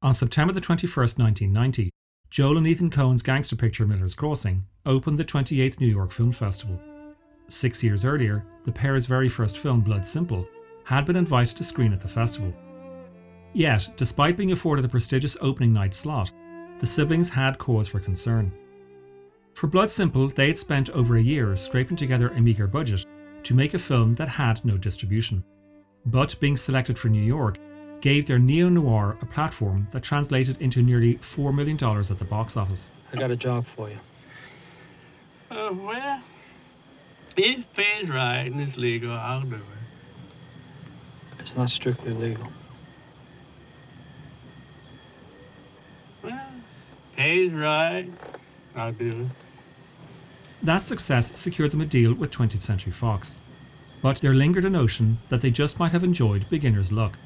On September the 21st, 1990, Joel and Ethan Coen's gangster picture Miller's Crossing opened the 28th New York Film Festival. Six years earlier, the pair's very first film, Blood Simple, had been invited to screen at the festival. Yet, despite being afforded a prestigious opening night slot, the siblings had cause for concern. For Blood Simple, they had spent over a year scraping together a meagre budget to make a film that had no distribution. But being selected for New York gave their neo noir a platform that translated into nearly $4 million at the box office. I got a job for you. Uh, well, if it pays right and it's legal, I'll do it. It's not strictly legal. Well, pays right, I'll do it. That success secured them a deal with 20th Century Fox. But there lingered a notion that they just might have enjoyed beginner's luck.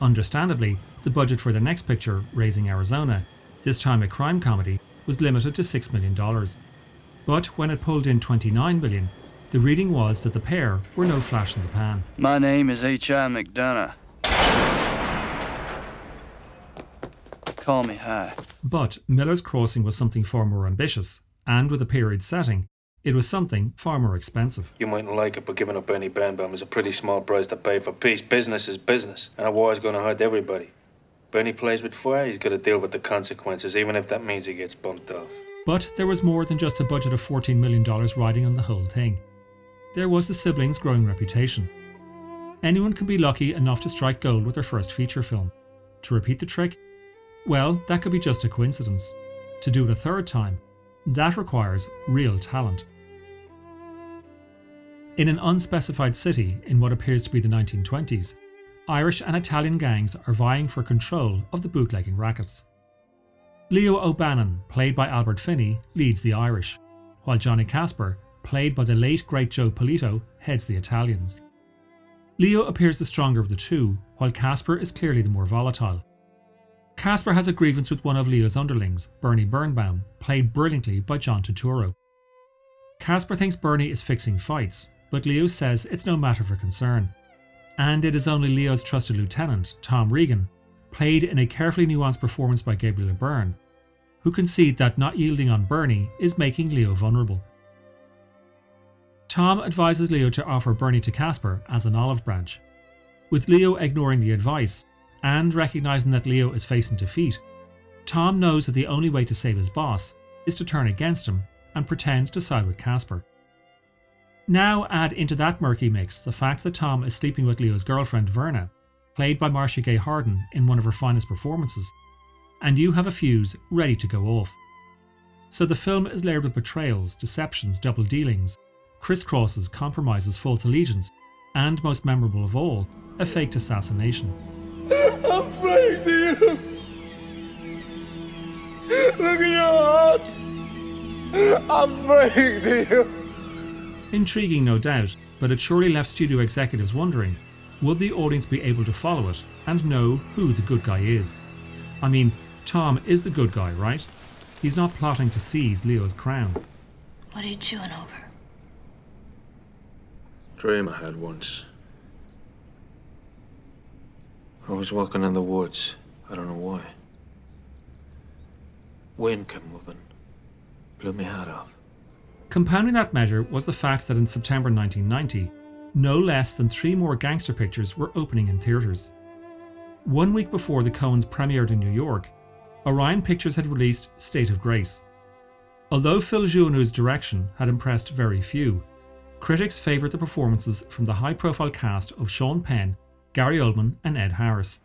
Understandably, the budget for their next picture, Raising Arizona, this time a crime comedy, was limited to $6 million. But when it pulled in 29 million, the reading was that the pair were no flash in the pan. My name is H.I. McDonough. Call me High. But Miller's Crossing was something far more ambitious, and with a period setting, it was something far more expensive. You mightn't like it, but giving up Bernie Birnbaum is a pretty small price to pay for peace. Business is business, and a war is going to hurt everybody. Bernie plays with fire, he's got to deal with the consequences, even if that means he gets bumped off. But there was more than just a budget of $14 million riding on the whole thing. There was the siblings' growing reputation. Anyone can be lucky enough to strike gold with their first feature film. To repeat the trick? Well, that could be just a coincidence. To do it a third time, that requires real talent. In an unspecified city in what appears to be the 1920s, Irish and Italian gangs are vying for control of the bootlegging rackets. Leo O'Bannon, played by Albert Finney, leads the Irish, while Johnny Casper, played by the late great Jon Polito, heads the Italians. Leo appears the stronger of the two, while Casper is clearly the more volatile. Casper has a grievance with one of Leo's underlings, Bernie Birnbaum, played brilliantly by John Turturro. Casper thinks Bernie is fixing fights, but Leo says it's no matter for concern. And it is only Leo's trusted lieutenant, Tom Reagan, played in a carefully nuanced performance by Gabriel Byrne, who concede that not yielding on Bernie is making Leo vulnerable. Tom advises Leo to offer Bernie to Casper as an olive branch. With Leo ignoring the advice and recognizing that Leo is facing defeat, Tom knows that the only way to save his boss is to turn against him and pretend to side with Casper. Now add into that murky mix the fact that Tom is sleeping with Leo's girlfriend Verna, played by Marcia Gay Harden in one of her finest performances, and you have a fuse ready to go off. So the film is layered with betrayals, deceptions, double dealings, crisscrosses, compromises, false allegiance, and most memorable of all, a faked assassination. I'm praying you. Look at your heart. I'm praying you. Intriguing, no doubt, but it surely left studio executives wondering would the audience be able to follow it and know who the good guy is? I mean, Tom is the good guy, right? He's not plotting to seize Leo's crown. What are you chewing over? Dream I had once. I was walking in the woods. I don't know why. Wind came up and blew me hat off. Compounding that measure was the fact that in September 1990, no less than three more gangster pictures were opening in theatres. One week before the Coens premiered in New York, Orion Pictures had released State of Grace. Although Phil Joanou's direction had impressed very few, critics favoured the performances from the high profile cast of Sean Penn, Gary Oldman, and Ed Harris,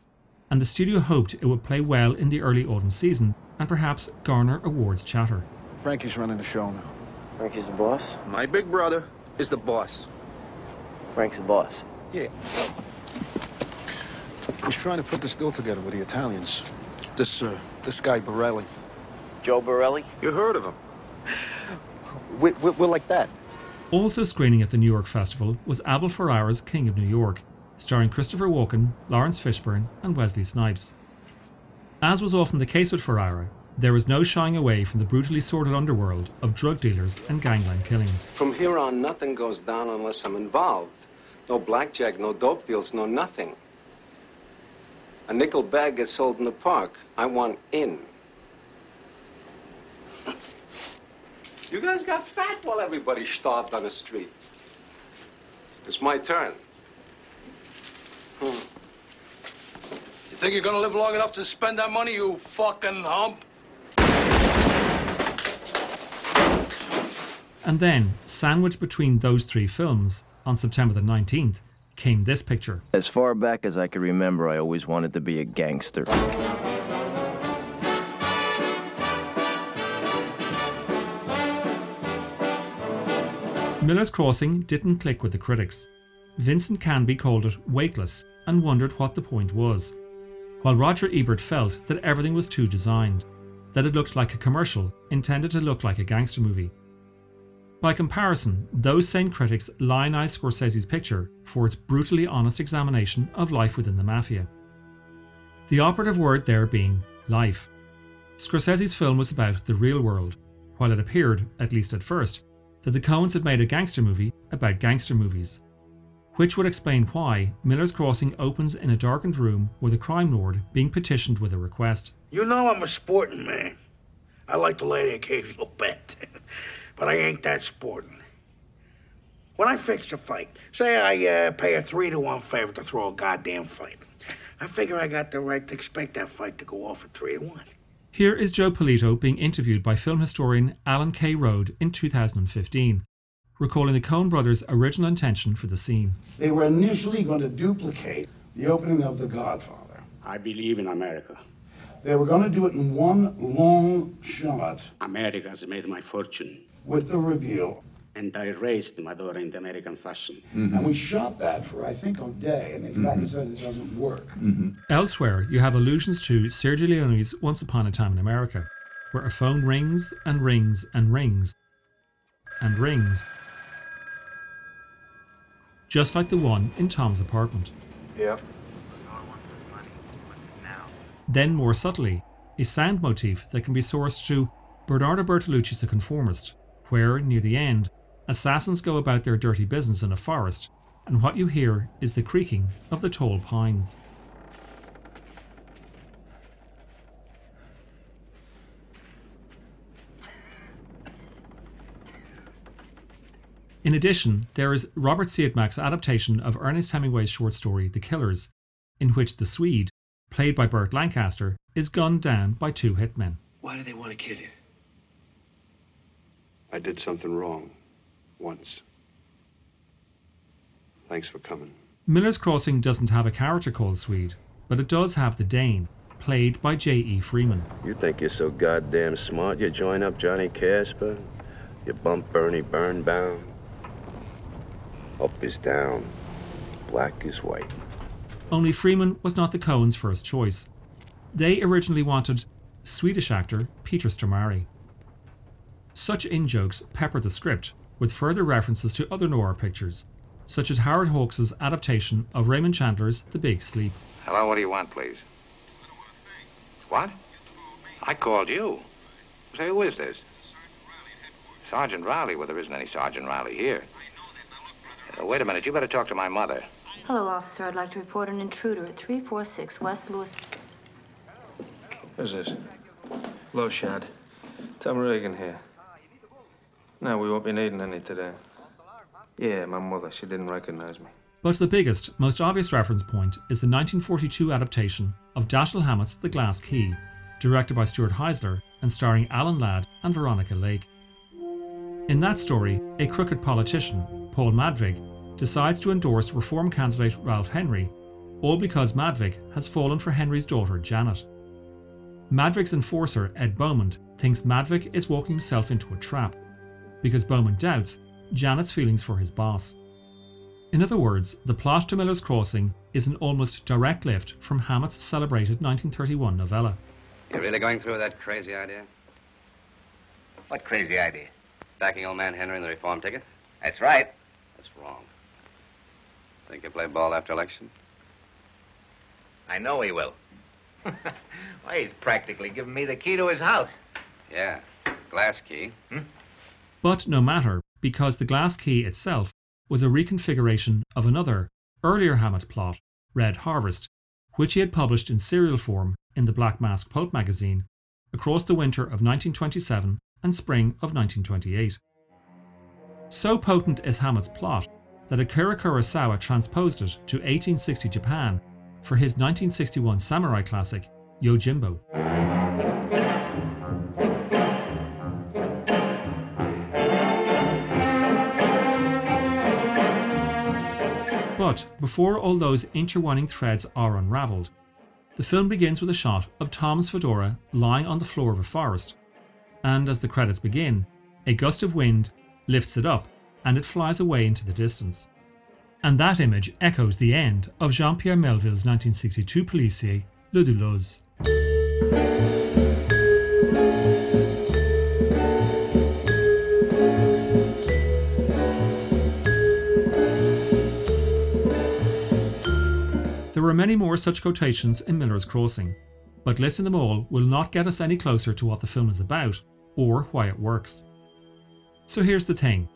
and the studio hoped it would play well in the early autumn season and perhaps garner awards chatter. Frankie's running the show now. Frankie's the boss? My big brother is the boss. Frank's the boss. Yeah. He's trying to put this deal together with the Italians. This, uh, this guy Borelli. Joe Borelli? You heard of him? we, we, we're like that. Also screening at the New York Festival was Abel Ferrara's King of New York, starring Christopher Walken, Laurence Fishburne, and Wesley Snipes. As was often the case with Ferrara, there was no shying away from the brutally sordid underworld of drug dealers and gangland killings. From here on, nothing goes down unless I'm involved. No blackjack, no dope deals, no nothing. A nickel bag gets sold in the park. I want in. You guys got fat while everybody starved on the street. It's my turn. Hmm. You think you're gonna live long enough to spend that money, you fucking hump? And then, sandwiched between those three films, on September the 19th, came this picture. As far back as I can remember, I always wanted to be a gangster. Miller's Crossing didn't click with the critics. Vincent Canby called it weightless and wondered what the point was, while Roger Ebert felt that everything was too designed, that it looked like a commercial intended to look like a gangster movie. By comparison, those same critics lionized Scorsese's picture for its brutally honest examination of life within the mafia. The operative word there being life. Scorsese's film was about the real world, while it appeared, at least at first, that the Coens had made a gangster movie about gangster movies. Which would explain why Miller's Crossing opens in a darkened room with a crime lord being petitioned with a request. You know I'm a sporting man. I like to lay the occasional bet, but I ain't that sporting. When I fix a fight, say I uh, pay a three to one favor to throw a goddamn fight, I figure I got the right to expect that fight to go off at three to one. Here is Jon Polito being interviewed by film historian Alan K. Rode in 2015, recalling the Coen brothers' original intention for the scene. They were initially going to duplicate the opening of The Godfather. I believe in America. They were going to do it in one long shot America has made my fortune, with the reveal. and I raised Madonna in the American fashion. Mm-hmm. And we shot that for, I think, a day, and they came back and said it doesn't work. Mm-hmm. Elsewhere, you have allusions to Sergio Leone's Once Upon a Time in America, where a phone rings and rings and rings and rings, just like the one in Tom's apartment. Yep. Then, more subtly, a sound motif that can be sourced to Bernardo Bertolucci's The Conformist, where, near the end, assassins go about their dirty business in a forest, and what you hear is the creaking of the tall pines. In addition, there is Robert Siodmak's adaptation of Ernest Hemingway's short story The Killers, in which the Swede, played by Burt Lancaster, is gunned down by two hitmen. Why do they want to kill you? I did something wrong. Once. Thanks for coming. Miller's Crossing doesn't have a character called Swede, but it does have the Dane, played by J.E. Freeman. You think you're so goddamn smart, you join up Johnny Casper? You bump Bernie Birnbaum? Up is down, black is white. Only Freeman was not the Coens' first choice. They originally wanted Swedish actor Peter Stormare. Such in jokes peppered the script, with further references to other noir pictures, such as Howard Hawks' adaptation of Raymond Chandler's The Big Sleep. Hello, what do you want, please? What? I called you. Say, who is this? Sergeant Riley. Well, there isn't any Sergeant Riley here. Uh, wait a minute, you better talk to my mother. Hello, officer. I'd like to report an intruder at 346 West Lewis. Who's this? Hello, Shad. Tom Reagan here. No, we won't be needing any today. Yeah, my mother. She didn't recognize me. But the biggest, most obvious reference point is the 1942 adaptation of Dashiell Hammett's The Glass Key, directed by Stuart Heisler and starring Alan Ladd and Veronica Lake. In that story, a crooked politician, Paul Madvig, decides to endorse reform candidate Ralph Henry, all because Madvig has fallen for Henry's daughter Janet. Madvig's enforcer, Ed Beaumont, thinks Madvig is walking himself into a trap, because Beaumont doubts Janet's feelings for his boss. In other words, the plot to Miller's Crossing is an almost direct lift from Hammett's celebrated 1931 novella. You're really going through with that crazy idea? What crazy idea? Backing old man Henry in the reform ticket? That's right. That's wrong. Think he'll play ball after election? I know he will. Why, he's practically giving me the key to his house. Yeah. Glass key. Hmm? But no matter, because the glass key itself was a reconfiguration of another, earlier Hammett plot, Red Harvest, which he had published in serial form in the Black Mask Pulp magazine across the winter of 1927 and spring of 1928. So potent is Hammett's plot that Akira Kurosawa transposed it to 1860 Japan for his 1961 samurai classic, Yojimbo. But before all those intertwining threads are unravelled, the film begins with a shot of Tom's fedora lying on the floor of a forest, and as the credits begin, a gust of wind lifts it up and it flies away into the distance. And that image echoes the end of Jean Pierre Melville's 1962 policier, Le. There are many more such quotations in Miller's Crossing, but listing them all will not get us any closer to what the film is about or why it works. So here's the thing.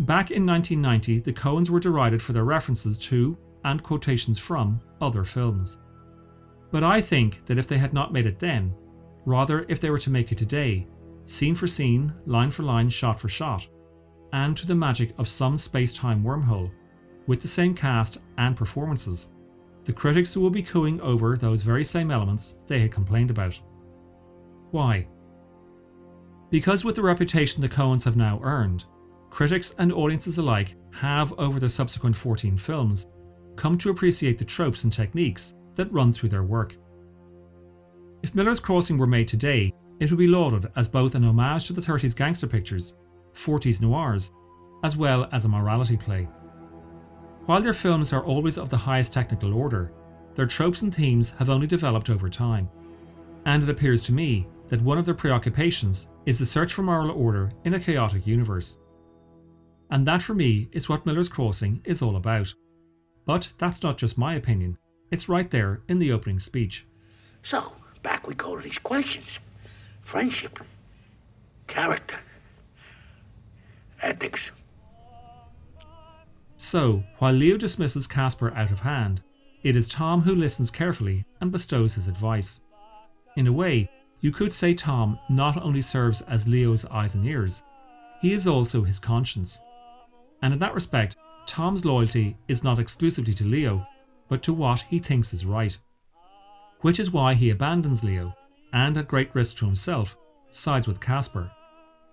Back in 1990, the Coens were derided for their references to and quotations from other films. But I think that if they had not made it then, rather if they were to make it today, scene for scene, line for line, shot for shot, and to the magic of some space time wormhole, with the same cast and performances, the critics will be cooing over those very same elements they had complained about. Why? Because with the reputation the Coens have now earned, critics and audiences alike have, over their subsequent 14 films, come to appreciate the tropes and techniques that run through their work. If Miller's Crossing were made today, it would be lauded as both an homage to the 30s gangster pictures, 40s noirs, as well as a morality play. While their films are always of the highest technical order, their tropes and themes have only developed over time. And it appears to me that one of their preoccupations is the search for moral order in a chaotic universe. And that for me is what Miller's Crossing is all about. But that's not just my opinion, it's right there in the opening speech. So, back we go to these questions friendship, character, ethics. So, while Leo dismisses Casper out of hand, it is Tom who listens carefully and bestows his advice. In a way, you could say Tom not only serves as Leo's eyes and ears, he is also his conscience. And in that respect, Tom's loyalty is not exclusively to Leo, but to what he thinks is right. Which is why he abandons Leo, and at great risk to himself, sides with Casper.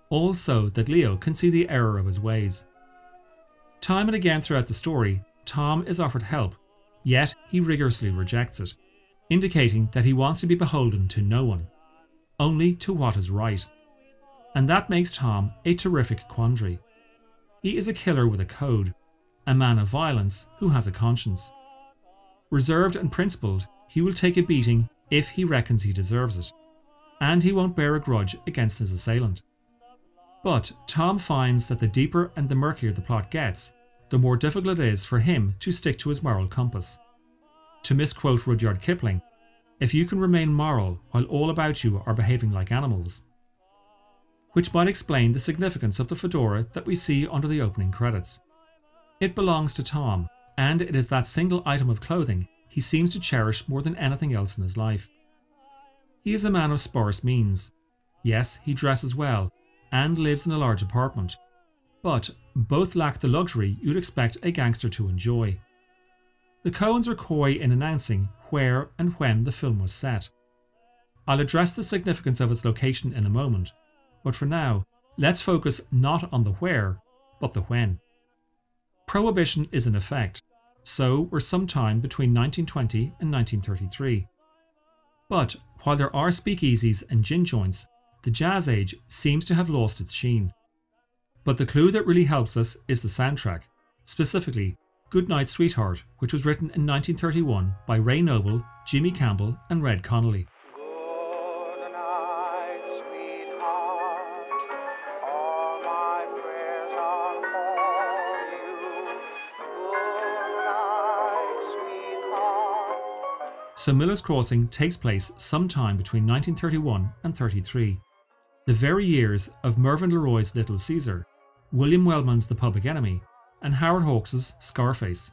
Also, that Leo can see the error of his ways. Time and again throughout the story, Tom is offered help, yet he rigorously rejects it, indicating that he wants to be beholden to no one, only to what is right. And that makes Tom a terrific quandary. He is a killer with a code, a man of violence who has a conscience. Reserved and principled, he will take a beating if he reckons he deserves it, and he won't bear a grudge against his assailant. But Tom finds that the deeper and the murkier the plot gets, the more difficult it is for him to stick to his moral compass. To misquote Rudyard Kipling, if you can remain moral while all about you are behaving like animals. Which might explain the significance of the fedora that we see under the opening credits. It belongs to Tom, and it is that single item of clothing he seems to cherish more than anything else in his life. He is a man of sparse means. Yes, he dresses well, and lives in a large apartment, but both lack the luxury you'd expect a gangster to enjoy. The Coens are coy in announcing where and when the film was set. I'll address the significance of its location in a moment, but for now, let's focus not on the where, but the when. Prohibition is in effect, so we're sometime between 1920 and 1933. But while there are speakeasies and gin joints, the jazz age seems to have lost its sheen. But the clue that really helps us is the soundtrack, specifically Goodnight Sweetheart, which was written in 1931 by Ray Noble, Jimmy Campbell, and Reg Connelly. So Miller's Crossing takes place sometime between 1931 and 33, the very years of Mervyn LeRoy's Little Caesar, William Wellman's The Public Enemy, and Howard Hawks' Scarface.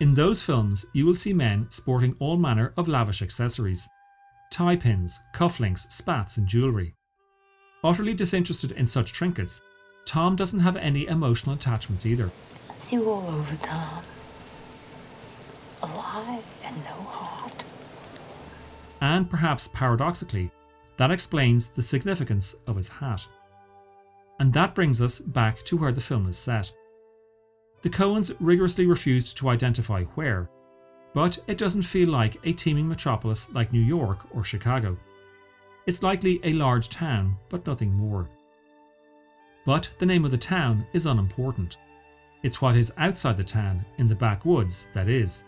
In those films, you will see men sporting all manner of lavish accessories tie pins, cufflinks, spats, and jewellery. Utterly disinterested in such trinkets, Tom doesn't have any emotional attachments either. It's you all over, Tom. Alive and no heart. And perhaps paradoxically, that explains the significance of his hat. And that brings us back to where the film is set. The Coens rigorously refused to identify where, but it doesn't feel like a teeming metropolis like New York or Chicago. It's likely a large town, but nothing more. But the name of the town is unimportant. It's what is outside the town, in the backwoods, that is.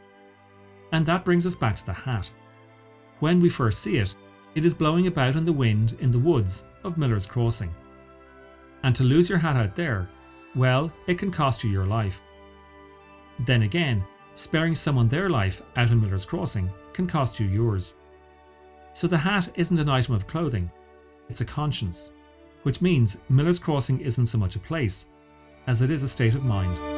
And that brings us back to the hat. When we first see it, it is blowing about in the wind in the woods of Miller's Crossing. And to lose your hat out there, well, it can cost you your life. Then again, sparing someone their life out in Miller's Crossing can cost you yours. So the hat isn't an item of clothing, it's a conscience, which means Miller's Crossing isn't so much a place as it is a state of mind.